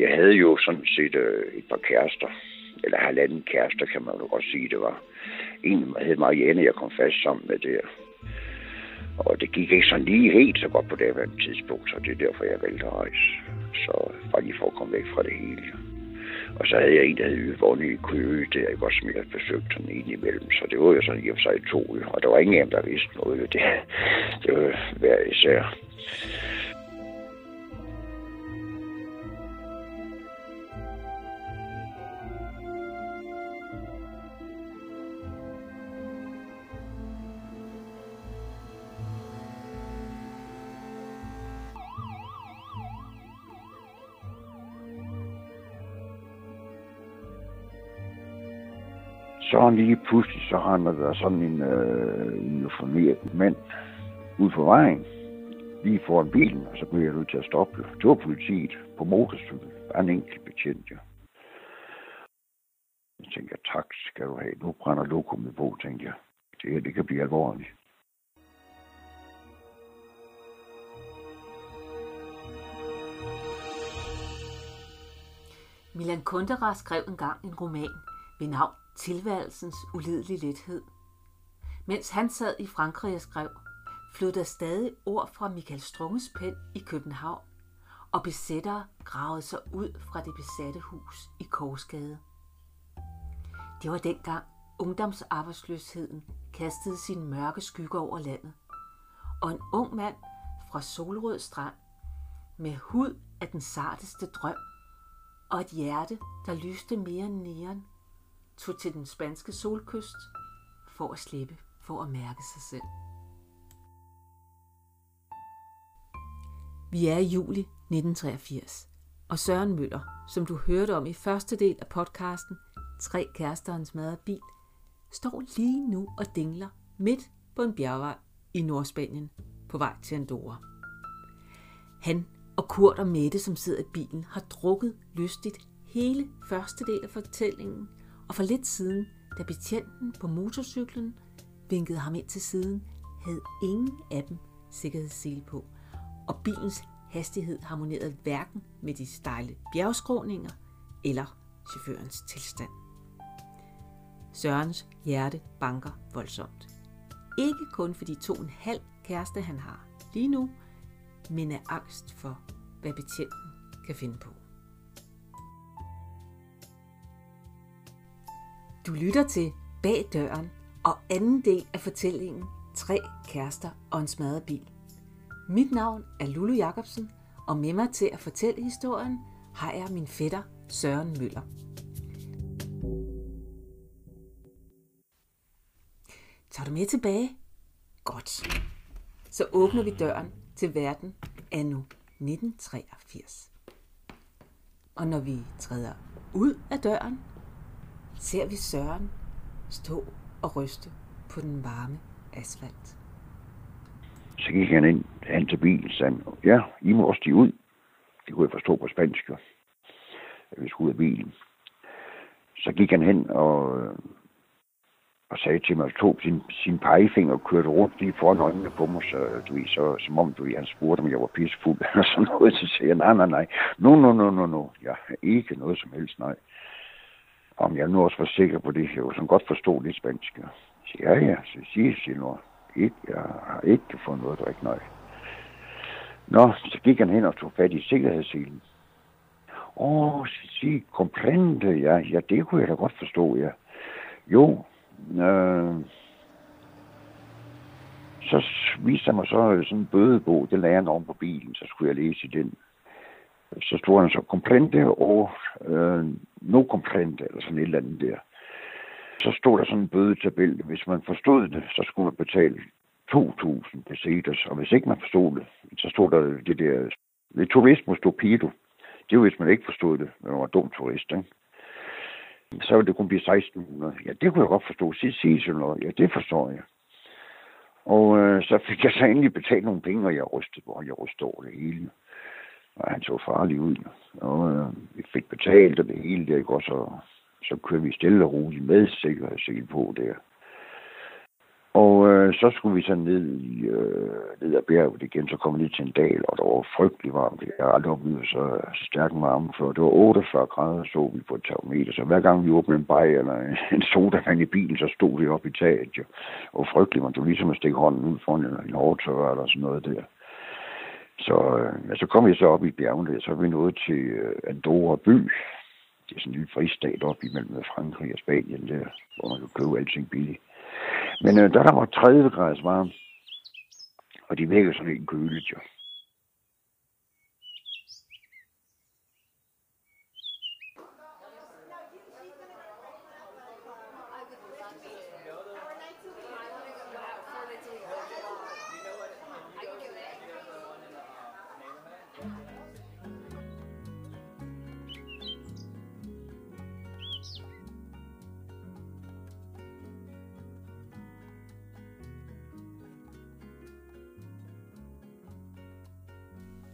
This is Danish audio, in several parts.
Jeg havde jo sådan set øh, et par kærester, eller halvanden kærester, kan man jo godt sige, det var. En hed Marianne, jeg kom fast sammen med der. Og det gik ikke sådan lige helt så godt på det her tidspunkt, så det er derfor, jeg valgte at rejse. Så bare lige for at komme væk fra det hele. Og så havde jeg en, der havde Yvonne i Køge, der jeg godt som jeg havde besøgt sådan en imellem. Så det var jo sådan i og for sig to. Og der var ingen af dem, der vidste noget. Det, det var hver især. Så lige pludselig, så har der sådan en øh, uniformeret mand ud på vejen, lige foran bilen, og så blev jeg nødt til at stoppe. Det var politiet på motorcykel. Der er en enkelt betjent, ja. Jeg tænkte, tak skal du have. Nu brænder lokummet på, tænkte jeg. Det her, det kan blive alvorligt. Milan Kundera skrev engang en roman ved navn tilværelsens ulidelige lethed. Mens han sad i Frankrig og skrev, flød der stadig ord fra Michael Strunges pen i København, og besættere gravede sig ud fra det besatte hus i Korsgade. Det var dengang ungdomsarbejdsløsheden kastede sin mørke skygge over landet, og en ung mand fra Solrød Strand med hud af den sarteste drøm og et hjerte, der lyste mere end næren, tog til den spanske solkyst for at slippe for at mærke sig selv. Vi er i juli 1983, og Søren Møller, som du hørte om i første del af podcasten Tre kærester og en smadret bil, står lige nu og dingler midt på en bjergvej i Nordspanien på vej til Andorra. Han og Kurt og Mette, som sidder i bilen, har drukket lystigt hele første del af fortællingen – og for lidt siden, da betjenten på motorcyklen vinkede ham ind til siden, havde ingen af dem sikkerhedssele på, og bilens hastighed harmonerede hverken med de stejle bjergskråninger eller chaufførens tilstand. Sørens hjerte banker voldsomt. Ikke kun for de to en halv kæreste, han har lige nu, men af angst for, hvad betjenten kan finde på. Du lytter til Bag døren og anden del af fortællingen Tre kærester og en smadret bil. Mit navn er Lulu Jacobsen, og med mig til at fortælle historien har jeg min fætter Søren Møller. Tager du med tilbage? Godt. Så åbner vi døren til verden anno 1983. Og når vi træder ud af døren, ser vi Søren stå og ryste på den varme asfalt. Så gik han ind, han til bilen og sagde, ja, I må også stige ud. Det kunne jeg forstå på spansk, jo. At vi skulle ud af bilen. Så gik han hen og, og sagde til mig, at tog sin, sin pegefinger og kørte rundt lige foran øjnene på mig, så, du ved, så, som om du ved, han spurgte, om jeg var pissefuld eller sådan noget. Så sagde jeg, nej, nej, nej, no, no, no, no, no, jeg har ikke noget som helst, nej om jeg nu også var sikker på det. Jeg var sådan godt forstå lidt spansk. Så ja, ja, så siger jeg nu. Ikke, jeg har ikke fået noget at drikke, nej. Nå, så gik han hen og tog fat i sikkerhedsselen. Åh, oh, si, comprende, ja, ja, det kunne jeg da godt forstå, ja. Jo, øh, så viste han mig så sådan en bødebog, det lagde han oven på bilen, så skulle jeg læse i den så stod han så komplente og øh, no komplente, eller sådan et eller andet der. Så stod der sådan en bødetabel. Hvis man forstod det, så skulle man betale 2.000 pesetas, og hvis ikke man forstod det, så stod der det der, det turismo stupido. Det var, hvis man ikke forstod det, man var dum turist, ikke? Så ville det kun blive 1600. Ja, det kunne jeg godt forstå. Sig, sig sådan noget. Ja, det forstår jeg. Og øh, så fik jeg så endelig betalt nogle penge, og jeg rystede, og jeg rystede over det hele og han så farlig ud. Og øh, vi fik betalt og det hele der, ikke? Og så, så kørte vi stille og roligt med sikkerhedssel på der. Og øh, så skulle vi så ned, i, øh, ned ad bjerget igen, så kom vi ned til en dal, og der var frygtelig varmt. Jeg har aldrig oplevet så stærk varme før. Det var 48 grader, så vi på et termometer. Så hver gang vi åbnede en bajer eller en sodavand i bilen, så stod vi op i taget. Jo. Og frygtelig varmt. Det var ligesom at stikke hånden ud foran en, en hårdtør eller sådan noget der. Så, øh, så kom jeg så op i bjergene, så er vi nået til øh, Andorra by. Det er sådan en lille fristat op imellem Frankrig og Spanien der, hvor man kan købe alting billigt. Men øh, der, der var 30 grader varmt, og de vækker sådan en køligt jo.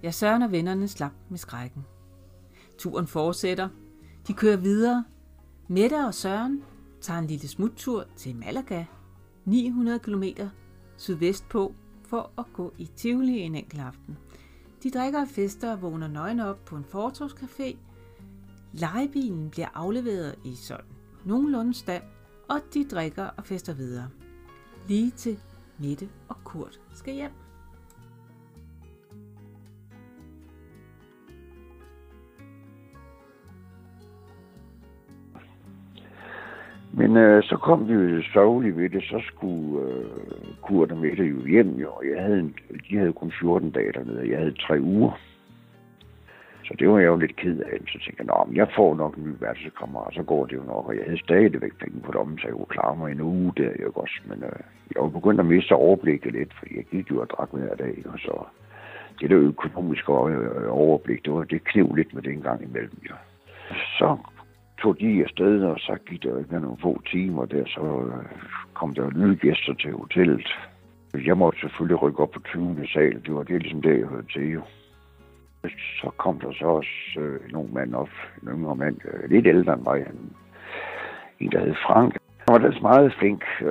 Ja, Søren og vennerne slap med skrækken. Turen fortsætter. De kører videre. Mette og Søren tager en lille smuttur til Malaga, 900 km sydvest på, for at gå i Tivoli en enkelt aften. De drikker og fester og vågner nøgne op på en fortorvscafé. Lejebilen bliver afleveret i sådan nogenlunde stand, og de drikker og fester videre. Lige til Mette og Kurt skal hjem. Men øh, så kom vi jo sørgeligt ved det, så skulle øh, Kurt og Mette jo hjem, jo, og jeg havde en, de havde kun 14 dage dernede, og jeg havde tre uger. Så det var jeg jo lidt ked af, så tænkte jeg, men jeg får nok en ny værelsekammerat, så går det jo nok, og jeg havde stadigvæk penge på dommen, så jeg kunne klare mig en uge der, jeg også. Men øh, jeg var begyndt at miste overblikket lidt, for jeg gik jo og drak hver dag, og så det der økonomiske overblik, det var det kniv lidt med det en gang imellem, jo. Så tog de afsted, og så gik der ikke nogle få timer der, så øh, kom der nye gæster til hotellet. Jeg måtte selvfølgelig rykke op på 20. sal. Det var det ligesom det, jeg hørte til jo. Så kom der så også øh, en ung mand op, en yngre mand, øh, lidt ældre end mig, en, en der hed Frank. Han var ellers meget flink. Øh,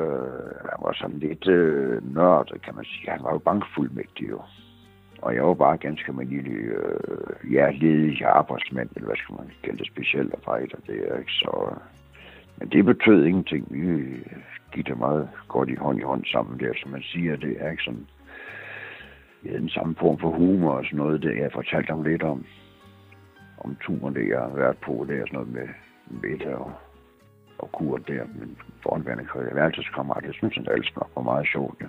han var sådan lidt øh, nørd, kan man sige. Han var jo bankfuldmægtig jo. Og jeg var bare ganske almindelig, øh, ja, ledig arbejdsmand, eller hvad skal man kalde det, specielt arbejder. Det er ikke så... Men det betød ingenting. Vi gik det meget godt i hånd i hånd sammen der, som man siger. Det er ikke sådan... Vi havde den samme form for humor og sådan noget, det jeg fortalte ham lidt om. Om turen, det jeg har været på, det er sådan noget med Mette og, og Kurt der, men foranværende værelseskammerat, det synes jeg altid nok var meget sjovt. Ja.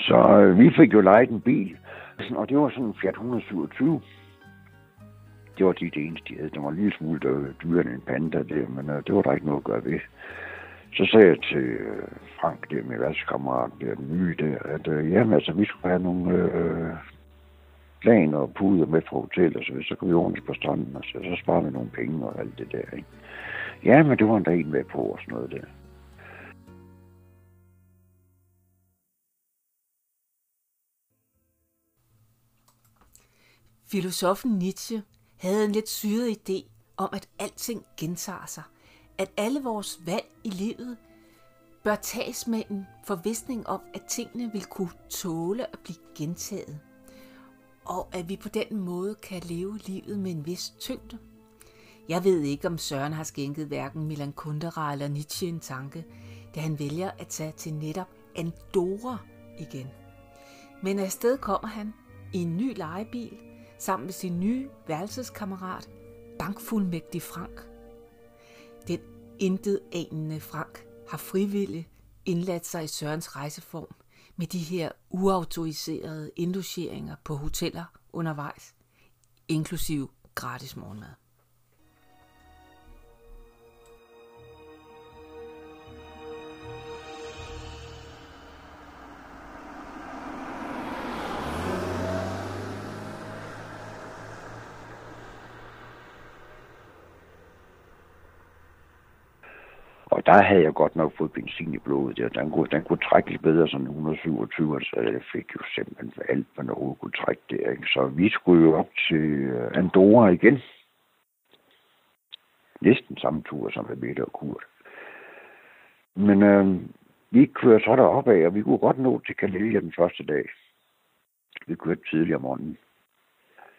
Så øh, vi fik jo lejet en bil, og det var sådan en Fiat 127. Det var de, det eneste, de havde. Det var en lille smule dyrere end en Panda der, men øh, det var der ikke noget at gøre ved. Så sagde jeg til øh, Frank, der med værtskammeraten, der den nye der, at øh, jamen altså, vi skulle have nogle øh, planer og puder med fra hotellet, så, så kan vi ordentligt på stranden, og så, så sparer vi nogle penge og alt det der, ikke? Ja, men det var en der en med på og sådan noget der. Filosofen Nietzsche havde en lidt syret idé om, at alting gentager sig. At alle vores valg i livet bør tages med en forvisning om, at tingene vil kunne tåle at blive gentaget. Og at vi på den måde kan leve livet med en vis tyngde. Jeg ved ikke, om Søren har skænket hverken Milan Kundera eller Nietzsche en tanke, da han vælger at tage til netop Andorra igen. Men afsted kommer han i en ny lejebil – sammen med sin nye værelseskammerat, bankfuldmægtig Frank. Den intet anende Frank har frivilligt indladt sig i Sørens rejseform med de her uautoriserede indlogeringer på hoteller undervejs, inklusive gratis morgenmad. Der havde jeg godt nok fået benzin i blodet. Der. Den, kunne, den kunne trække lidt bedre, sådan 127, så altså, jeg fik jo simpelthen alt, man overhovedet kunne trække der. Ikke? Så vi skulle jo op til øh, Andorra igen. Næsten samme tur som med Mette og Kurt. Men øh, vi kørte så deroppe af, og vi kunne godt nå til Kalilja den første dag. Vi kørte tidligere om morgenen.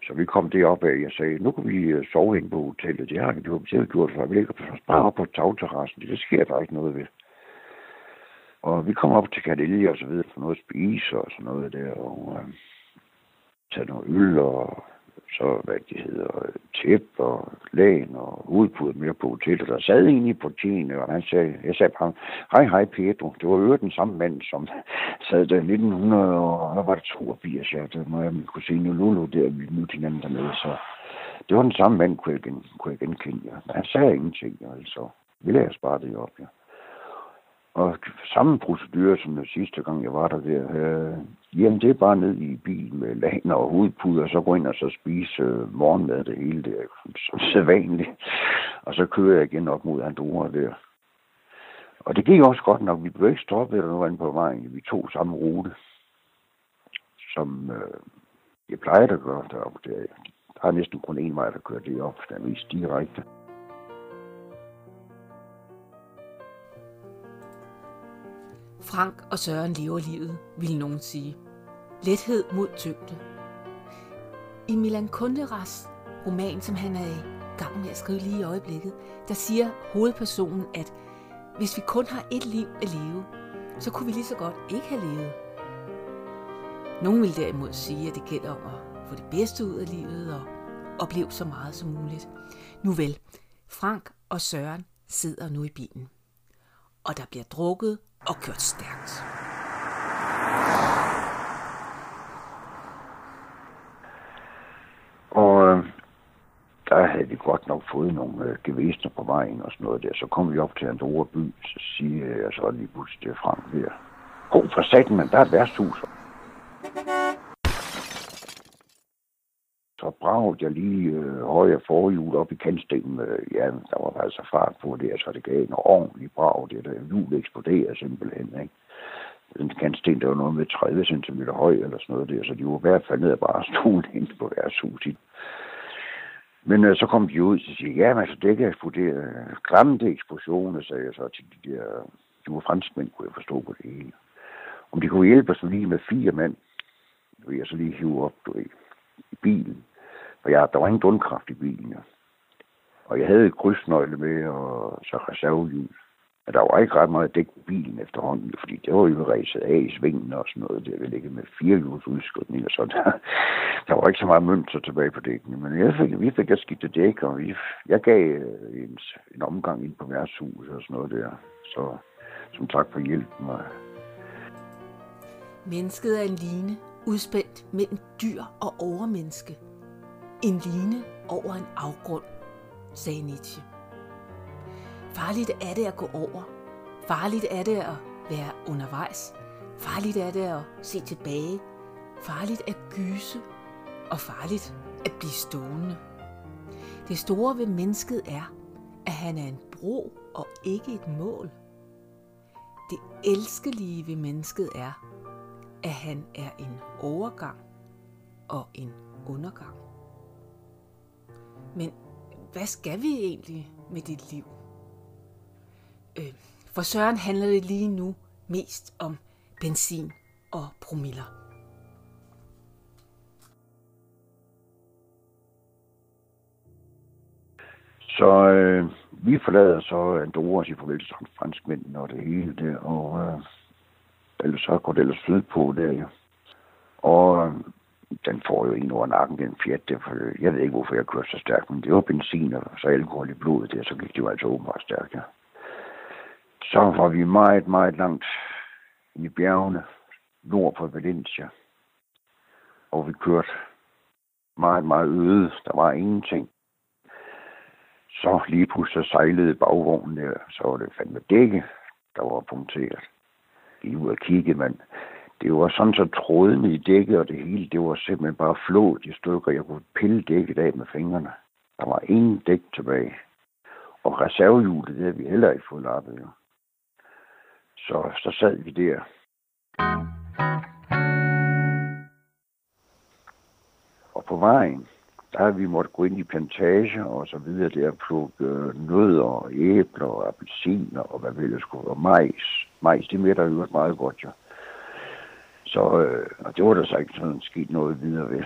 Så vi kom derop af, jeg sagde, nu kan vi øh, sove ind på hotellet. Det har vi gjort, gjort, for vi ligger bare op på tagterrassen. Det sker der ikke noget ved. Og vi kom op til Kadilje og så videre for noget at spise og sådan noget der, og øh, tage noget øl og så, hvad det hedder, tæp og lægen og udpuddet mere på hotellet. Der sad en i portinen, og han sagde, jeg sagde bare, hej, hej Pedro. Det var jo den samme mand, som sad der i 1900, og hvad var det 82, ja, det var jeg kunne se Lulu der, vi mødte hinanden dernede, så det var den samme mand, kunne jeg, gen, kunne jeg genkende, ja. Han sagde ingenting, altså. Vi lader bare det op, ja. Og samme procedure som den sidste gang, jeg var der der. Øh, jamen, det er bare ned i bilen med laner og hovedpuder, og så gå ind og så spise øh, morgenmad det hele der, som sædvanligt. Og så kører jeg igen op mod Andorra der. Og det gik også godt nok. Vi blev ikke stoppet eller noget på vejen. Vi tog samme rute, som øh, jeg plejer at gøre deroppe. Der, der er næsten kun en vej, der kører det op, der er mest direkte. Frank og Søren lever livet, vil nogen sige. Lethed mod tyngde. I Milan Kunderas roman, som han er i gang med at skrive lige i øjeblikket, der siger hovedpersonen, at hvis vi kun har et liv at leve, så kunne vi lige så godt ikke have levet. Nogle vil derimod sige, at det gælder om at få det bedste ud af livet og opleve så meget som muligt. Nu vel, Frank og Søren sidder nu i bilen. Og der bliver drukket og kørt stærkt. Og øh, der havde vi godt nok fået nogle øh, gevæsner på vejen og sådan noget der. Så kom vi op til Andorra by, så siger jeg så lige pludselig til Frank her. Ho, for satan, men der er et værtshus. thank you så bragte jeg lige øh, højre forhjul op i kantstenen. Øh, ja, der var altså fart på det, så det gav en ordentlig brag. Det der hjul eksploderede simpelthen, ikke? Den kantsten, der var noget med 30 cm høj eller sådan noget der, så de var i hvert fald ned og bare stod ind på deres hus. Men øh, så kom de ud, og siger ja, men altså, det kan eksplodere. Glemte eksplosioner, sagde jeg så til de der, de var franskmænd, kunne jeg forstå på det hele. Om de kunne hjælpe os lige med fire mænd, vil jeg så lige hive op, du ved, i bilen. Og jeg, der var ingen dundkraft i bilen. Og jeg havde krydsnøgle med, og så reservehjul. Men der var ikke ret meget dæk på bilen efterhånden, fordi det var jo ræset af i svingen og sådan noget. Det ville ligge med fire hjuls udskudning, og sådan. der, der var ikke så meget mønter tilbage på dækkene. Men jeg fik, vi fik at skifte dæk, og vi, jeg gav øh, en, en omgang ind på værtshus og sådan noget der. Så som tak for hjælpen. Og... Mennesket er en line, udspændt mellem dyr og overmenneske. En line over en afgrund, sagde Nietzsche. Farligt er det at gå over. Farligt er det at være undervejs. Farligt er det at se tilbage. Farligt at gyse. Og farligt at blive stående. Det store ved mennesket er, at han er en bro og ikke et mål. Det elskelige ved mennesket er, at han er en overgang og en undergang. Men hvad skal vi egentlig med dit liv? Øh, for Søren handler det lige nu mest om benzin og promiller. Så øh, vi forlader så Andorra i farvel til franskmændene og det hele der, og øh, ellers så går det ellers sydpå der, ja. Og den får jo en over nakken, den Fiat. Der, for jeg ved ikke, hvorfor jeg kørte så stærkt, men det var benzin og så alkohol i blodet der, så gik det jo altså åbenbart stærkt, ja. Så var vi meget, meget langt i bjergene, nord for Valencia. Og vi kørte meget, meget øde. Der var ingenting. Så lige pludselig sejlede bagvognen der, så var det fandme dække, der var punkteret. Lige ud og kigge, men det var sådan så trådende i dækket, og det hele, det var simpelthen bare flået i stykker. Jeg kunne pille dækket af med fingrene. Der var ingen dæk tilbage. Og reservehjulet, det havde vi heller ikke fået lappet, jo. Så, så sad vi der. Og på vejen, der har vi måtte gå ind i plantager og så videre der og plukke øh, nødder og æbler og appelsiner og hvad vi ellers skulle og majs. Majs, det med der jo meget godt, jo. Så øh, og det var der så ikke sådan sket noget videre ved.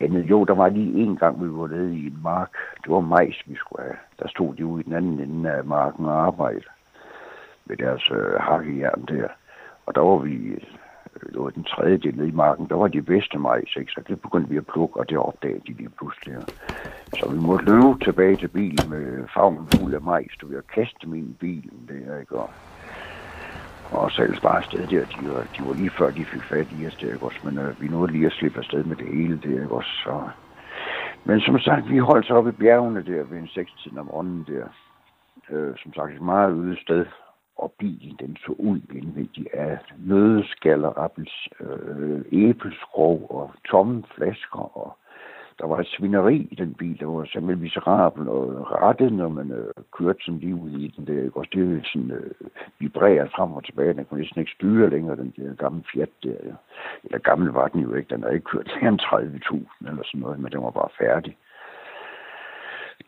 Andet, øh, jo, der var lige en gang, vi var nede i en mark. Det var majs, vi skulle have. Der stod de ude i den anden ende af marken og arbejdede med deres øh, hakkejern der. Og der var vi øh, det var den tredje del nede i marken, der var de bedste majs, ikke? så det begyndte vi at plukke, og det opdagede de lige pludselig. Så vi måtte løbe tilbage til bilen med fagnen fuld af majs, du har kastet min bilen der, ikke? Og, og selv bare afsted der, de var, de var lige før de fik fat i os det, ikke også? Men øh, vi nåede lige at slippe afsted med det hele der, ikke også? Så, men som sagt, vi holdt så op i bjergene der ved en 6 om morgenen der. Øh, som sagt, et meget øde sted, og bilen den så ud indvendigt af nødskaller, appels, øh, æbleskrog og tomme flasker, og der var et svineri i den bil, der var simpelthen miserabel og rettet, når man øh, kørte sådan lige ud i den der. Ikke? Også det sådan, øh, vibreret frem og tilbage. Den kunne næsten ikke styre længere, den der gamle Fiat der. Ja. Eller gammel var den jo ikke. Den havde ikke kørt mere end 30.000 eller sådan noget, men den var bare færdig.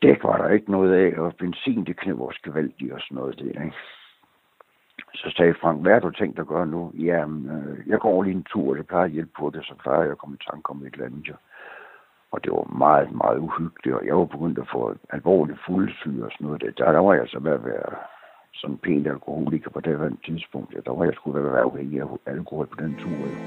Dæk var der ikke noget af, og benzin, det knæv også gevaldigt og sådan noget der, ikke? Så sagde Frank, hvad har du tænkt at gøre nu? Jamen, øh, jeg går lige en tur, og det plejer at hjælpe på det, så plejer jeg at komme i tanke om et eller andet. Jo. Og det var meget, meget uhyggeligt, og jeg var begyndt at få alvorlig fuldsyre og sådan noget. Der, der var jeg så ved at være sådan pænt alkoholiker på det her tidspunkt. Ja, der var jeg skulle være afhængig af alkohol på den tur. Jo.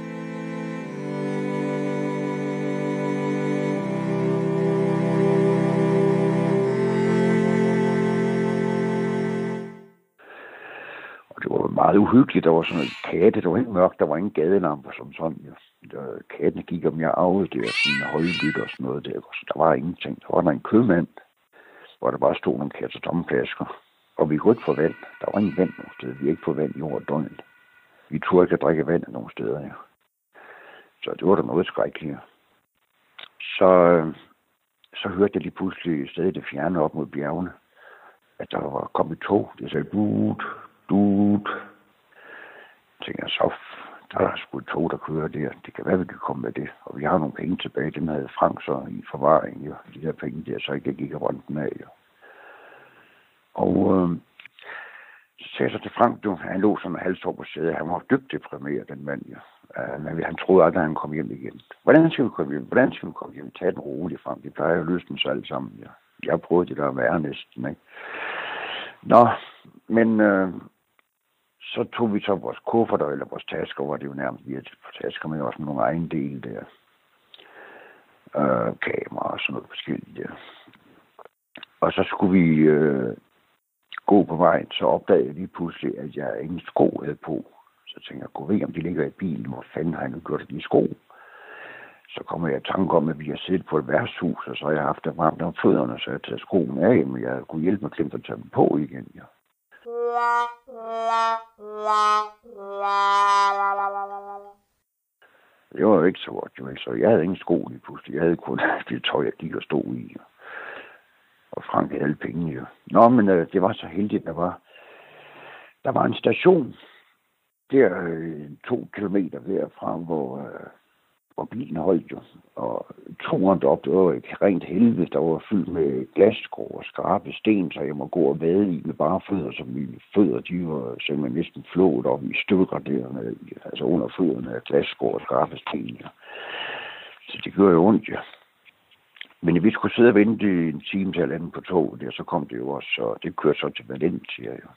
Og det var meget uhyggeligt. Der var sådan en katte, der var helt mørkt, der var ingen gadelamper som sådan. Ja. Der, katten gik om jeg arvede det, og sådan højlyt og sådan noget der. Så der var ingenting. Der var der en købmand, hvor der bare stod nogle katter tomme flasker. Og vi kunne ikke få vand. Der var ingen vand nogen steder. Vi ikke få vand i over døgnet. Vi turde ikke at drikke vand nogen steder, ja. Så det var der noget skrækkeligt. Så, så hørte jeg lige pludselig stadig det fjerne op mod bjergene, at der var kommet tog. Det sagde, dut, dut, Jeg tænkte, så der er sgu et tog, der kører der. Det kan være, vi kan komme med det. Og vi har nogle penge tilbage. Dem havde Frank så i forvaring, jo. De der penge der, så ikke gik rundt den af, jo. Og øh, så sagde jeg så til Frank, du, han lå sådan en år på sædet. Han var dybt deprimeret, den mand, jo. Uh, men han troede aldrig, at han kom hjem igen. Hvordan skal vi komme hjem? Hvordan skal vi komme hjem? Tag den roligt, Frank. Det plejer jo at løse dem så alle sammen, Jo. Jeg prøvede det der at være næsten, ikke? Nå, men øh, så tog vi så vores kufferter eller vores tasker, hvor det jo nærmest vi på tasker men også nogle egen dele der. Øh, kamera og sådan noget forskelligt der. Og så skulle vi øh, gå på vejen, så opdagede jeg lige pludselig, at jeg ingen sko havde på. Så tænkte jeg, gå ved, om de ligger i bilen. Hvor fanden har jeg nu gjort de sko? Så kommer jeg i tanke om, at vi har siddet på et værtshus, og så har jeg haft dem varmt om fødderne, så jeg tager skoene af, men jeg kunne hjælpe mig at tage dem på igen. Ja. Det var jo ikke så godt, men Så jeg havde ingen sko lige pludselig. Jeg havde kun det tøj, jeg gik og stod i. Og Frank havde alle pengene jo. Nå, men øh, det var så heldigt, der var, der var en station der øh, to kilometer derfra, hvor, øh, hvor bilen holdt jo. Og turen op, det var et rent helvede, der var fyldt med glasgrå og skarpe sten, så jeg må gå og vade i med bare fødder, så mine fødder, de var simpelthen næsten flået op i stykker der, altså under fødderne af glasgrå og skarpe sten. Ja. Så det gjorde jo ondt, ja. Men vi skulle sidde og vente en time til at på toget, der, så kom det jo også, og det kørte så til Valencia, jo.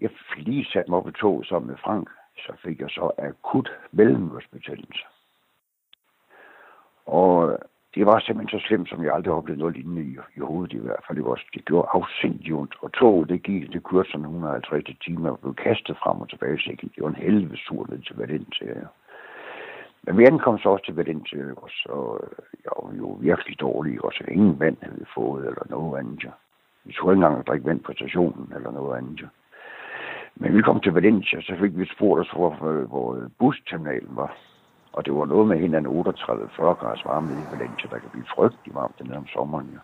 Jeg fik lige sat mig op i toget sammen med Frank, så fik jeg så akut mellemørsbetændelse. Og det var simpelthen så slemt, som jeg aldrig har oplevet noget lignende i, i hovedet i hvert fald. Det, var, det gjorde afsindigt ondt. Og toget, det, gik, det kørte sådan 150 timer og blev kastet frem og tilbage. i sækken. det var en helvede sur ned til Valencia. Ja. Men vi ankom så også til Valencia, og så øh, jeg var jo virkelig dårlig, og så ingen vand havde vi fået, eller noget andet. Ja. Vi skulle ikke engang drikke vand på stationen, eller noget andet. Ja. Men vi kom til Valencia, så fik vi spurgt os, hvor, øh, hvor øh, busterminalen var. Og det var noget med hinanden 38-40 grader varme i Valencia, der kan blive frygtelig varmt den om sommeren. Ja.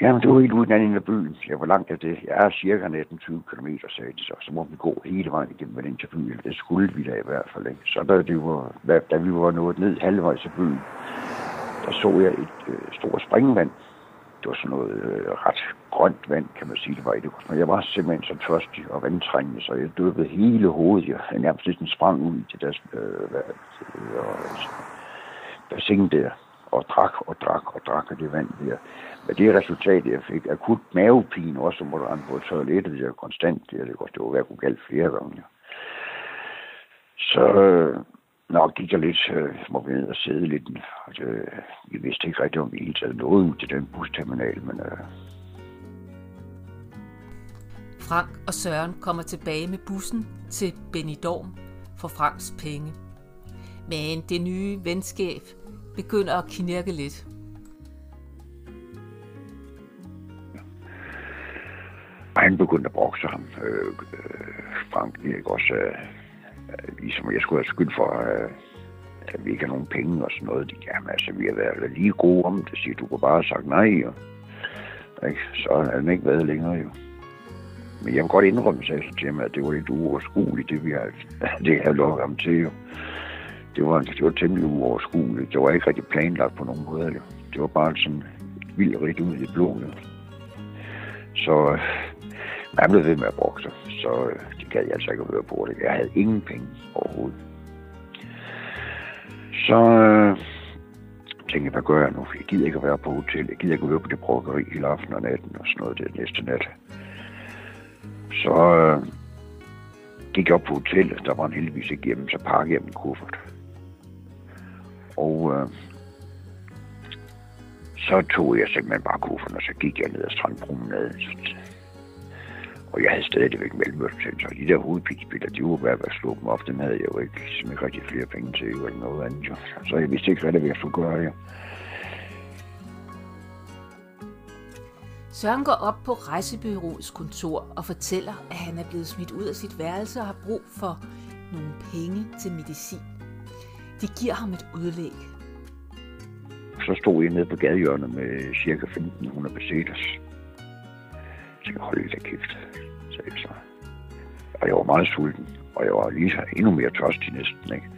Jamen, det var helt uden anden af byen. Jeg var langt af det. Jeg er cirka 19-20 km, sagde de så. Så må vi gå hele vejen igennem Valencia til byen. Det skulle vi da i hvert fald ikke. Så da, det var, da vi var nået ned halvvejs af byen, der så jeg et øh, stort springvand. Det var sådan noget øh, ret grønt vand, kan man sige, det var i det. Men jeg var simpelthen så tørstig og vandtrængende, så jeg døbede hele hovedet. Jeg nærmest lidt sprang ud til deres øh, øh, øh, bassin der og drak og drak og drak af det vand der. Men det resultat, jeg fik akut mavepine, også som måtte på toilettet der konstant. Det, det, det var være kunne galt flere gange. Så øh, Nå, gik jeg lidt, øh, må vi ned og sidde lidt. Og det, jeg vidste ikke rigtig, om vi hele taget nåede ud til den busterminal, men... Øh... Frank og Søren kommer tilbage med bussen til Benidorm for Franks penge. Men det nye venskab begynder at knirke lidt. Han begyndte at brokse ham, øh, øh, Frank, ikke også, øh, Øh, ligesom jeg skulle have skyld for, øh, at vi ikke har nogen penge og sådan noget. De, jamen altså, vi har været lige gode om det, siger du kunne bare have sagt nej, jo. ikke? så har den ikke været længere jo. Men jeg vil godt indrømme, sagde jeg til ham, at det var lidt uoverskueligt, det vi har, det har lukket ham til jo. Det var, det var temmelig uoverskueligt. Det var ikke rigtig planlagt på nogen måde. Jo. Det var bare sådan vildt rigtig ud i det blå. Jo. Så øh, han blev ved med at brokke sig. så øh, gad jeg altså ikke at høre på det. Jeg havde ingen penge overhovedet. Så øh, tænkte jeg, hvad gør jeg nu? Jeg gider ikke at være på hotel. Jeg gider ikke at være på det brokkeri hele aften og natten og sådan noget det næste nat. Så øh, gik jeg op på hotellet. Der var en heldigvis ikke hjemme, så pakkede jeg min kuffert. Og øh, så tog jeg simpelthen bare kufferten, og så gik jeg ned ad strandpromenaden. Og jeg havde stadigvæk mellemørsbetændelser. De der hovedpigspiller, de var bare at slå dem op. Dem havde jeg jo ikke, som ikke rigtig flere penge til, eller noget andet. Jo. Så jeg vidste ikke, hvad det var, jeg skulle gøre. Jo. Søren går op på rejsebyråets kontor og fortæller, at han er blevet smidt ud af sit værelse og har brug for nogle penge til medicin. De giver ham et udlæg. Så stod jeg nede på gadehjørnet med cirka 1500 pesetas. Tænkte, hold da kæft, sagde jeg så. Og jeg var meget sulten, og jeg var lige endnu mere tørstig næsten, ikke?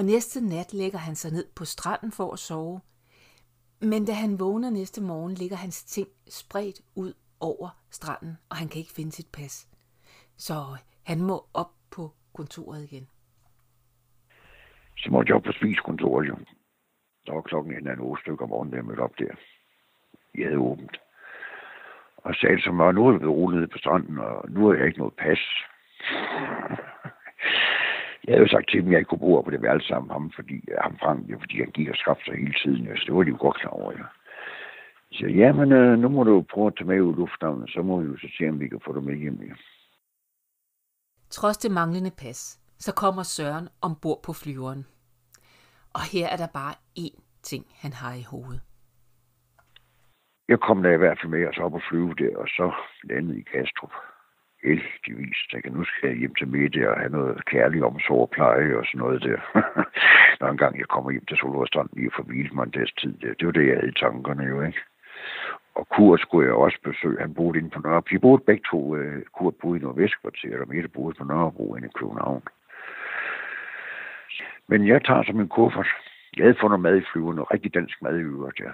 og næste nat lægger han sig ned på stranden for at sove. Men da han vågner næste morgen, ligger hans ting spredt ud over stranden, og han kan ikke finde sit pas. Så øh, han må op på kontoret igen. Så måtte jeg op på spiskontoret, jo. Der var klokken en eller anden stykker om morgenen, da jeg mødte op der. Jeg havde åbent. Og sagde som mig, nu er jeg blevet rullet på stranden, og nu har jeg ikke noget pas. Jeg havde jo sagt til dem, at jeg ikke kunne bo på det værelse sammen ham, fordi, ham Frank, jo, fordi han gik og skabte sig hele tiden. Så det var de jo godt klar over, ja. Så ja, men øh, nu må du prøve at tage med ud i lufthavnen, så må vi jo så se, om vi kan få dig med hjem. Ja. Trods det manglende pas, så kommer Søren ombord på flyveren. Og her er der bare én ting, han har i hovedet. Jeg kom der i hvert fald med os op og flyve der, og så landede i Kastrup heldigvis. Tænker, nu skal jeg hjem til Mette og have noget kærlig omsorg og pleje og sådan noget der. Når en gang jeg kommer hjem til Solrødstrand lige for Hvilmandags tid, det, det var det, jeg havde i tankerne jo, ikke? Og Kurt skulle jeg også besøge. Han boede inde på Nørrebro. Vi boede begge to. Uh, Kurt boede i Nordvestkvarteret, og Mette boede på Nørrebro inde i København. Men jeg tager som en kuffert. Jeg havde fundet mad i flyveren, og rigtig dansk mad i øvrigt, ja.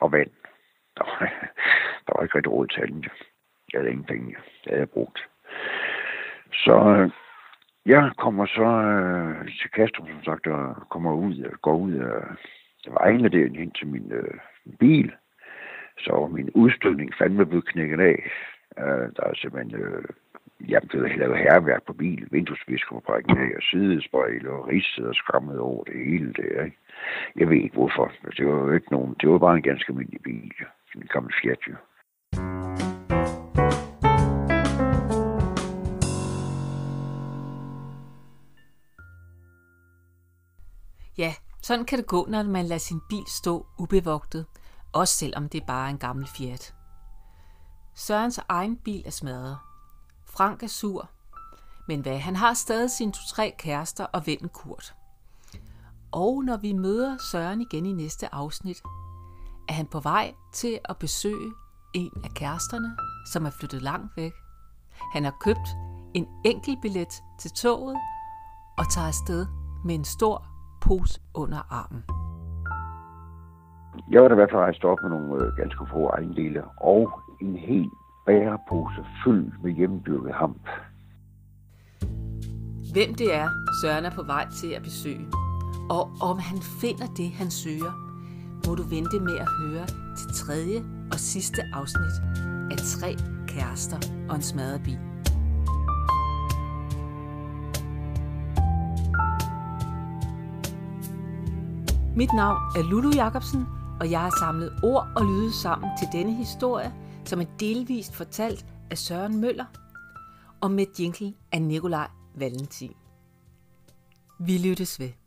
Og vand. Der var, der var ikke rigtig råd til andet. Jeg havde ingen penge. Det havde jeg brugt. Så øh, jeg kommer så øh, til Kastrup, som sagt, og kommer ud og går ud af vejene der hen til min øh, bil. Så min udstødning fandme blevet knækket af. Øh, der er simpelthen øh, jeg er blevet lavet herværk på bilen, vinduesvisker på brækken af, og sidespejl og ridset og skrammet over det hele der. Ikke? Jeg ved ikke hvorfor. Altså, det var jo ikke nogen, det var bare en ganske almindelig bil. En gammel Fiat, jo. Ja, sådan kan det gå, når man lader sin bil stå ubevogtet. Også selvom det bare er en gammel Fiat. Sørens egen bil er smadret. Frank er sur, men hvad, han har stadig sine to-tre kærester og vennen Kurt. Og når vi møder Søren igen i næste afsnit, er han på vej til at besøge en af kæresterne, som er flyttet langt væk. Han har købt en enkelt billet til toget og tager afsted med en stor pose under armen. Jeg var da i hvert fald rejst op med nogle øh, ganske få ejendele og en hel bærepose fyldt med hjemmedyrket hamp. Hvem det er, Søren er på vej til at besøge, og om han finder det, han søger, må du vente med at høre til tredje og sidste afsnit af Tre kærester og en smadret bil. Mit navn er Lulu Jacobsen, og jeg har samlet ord og lyde sammen til denne historie, som er delvist fortalt af Søren Møller og med jingle af Nikolaj Valentin. Vi lyttes ved.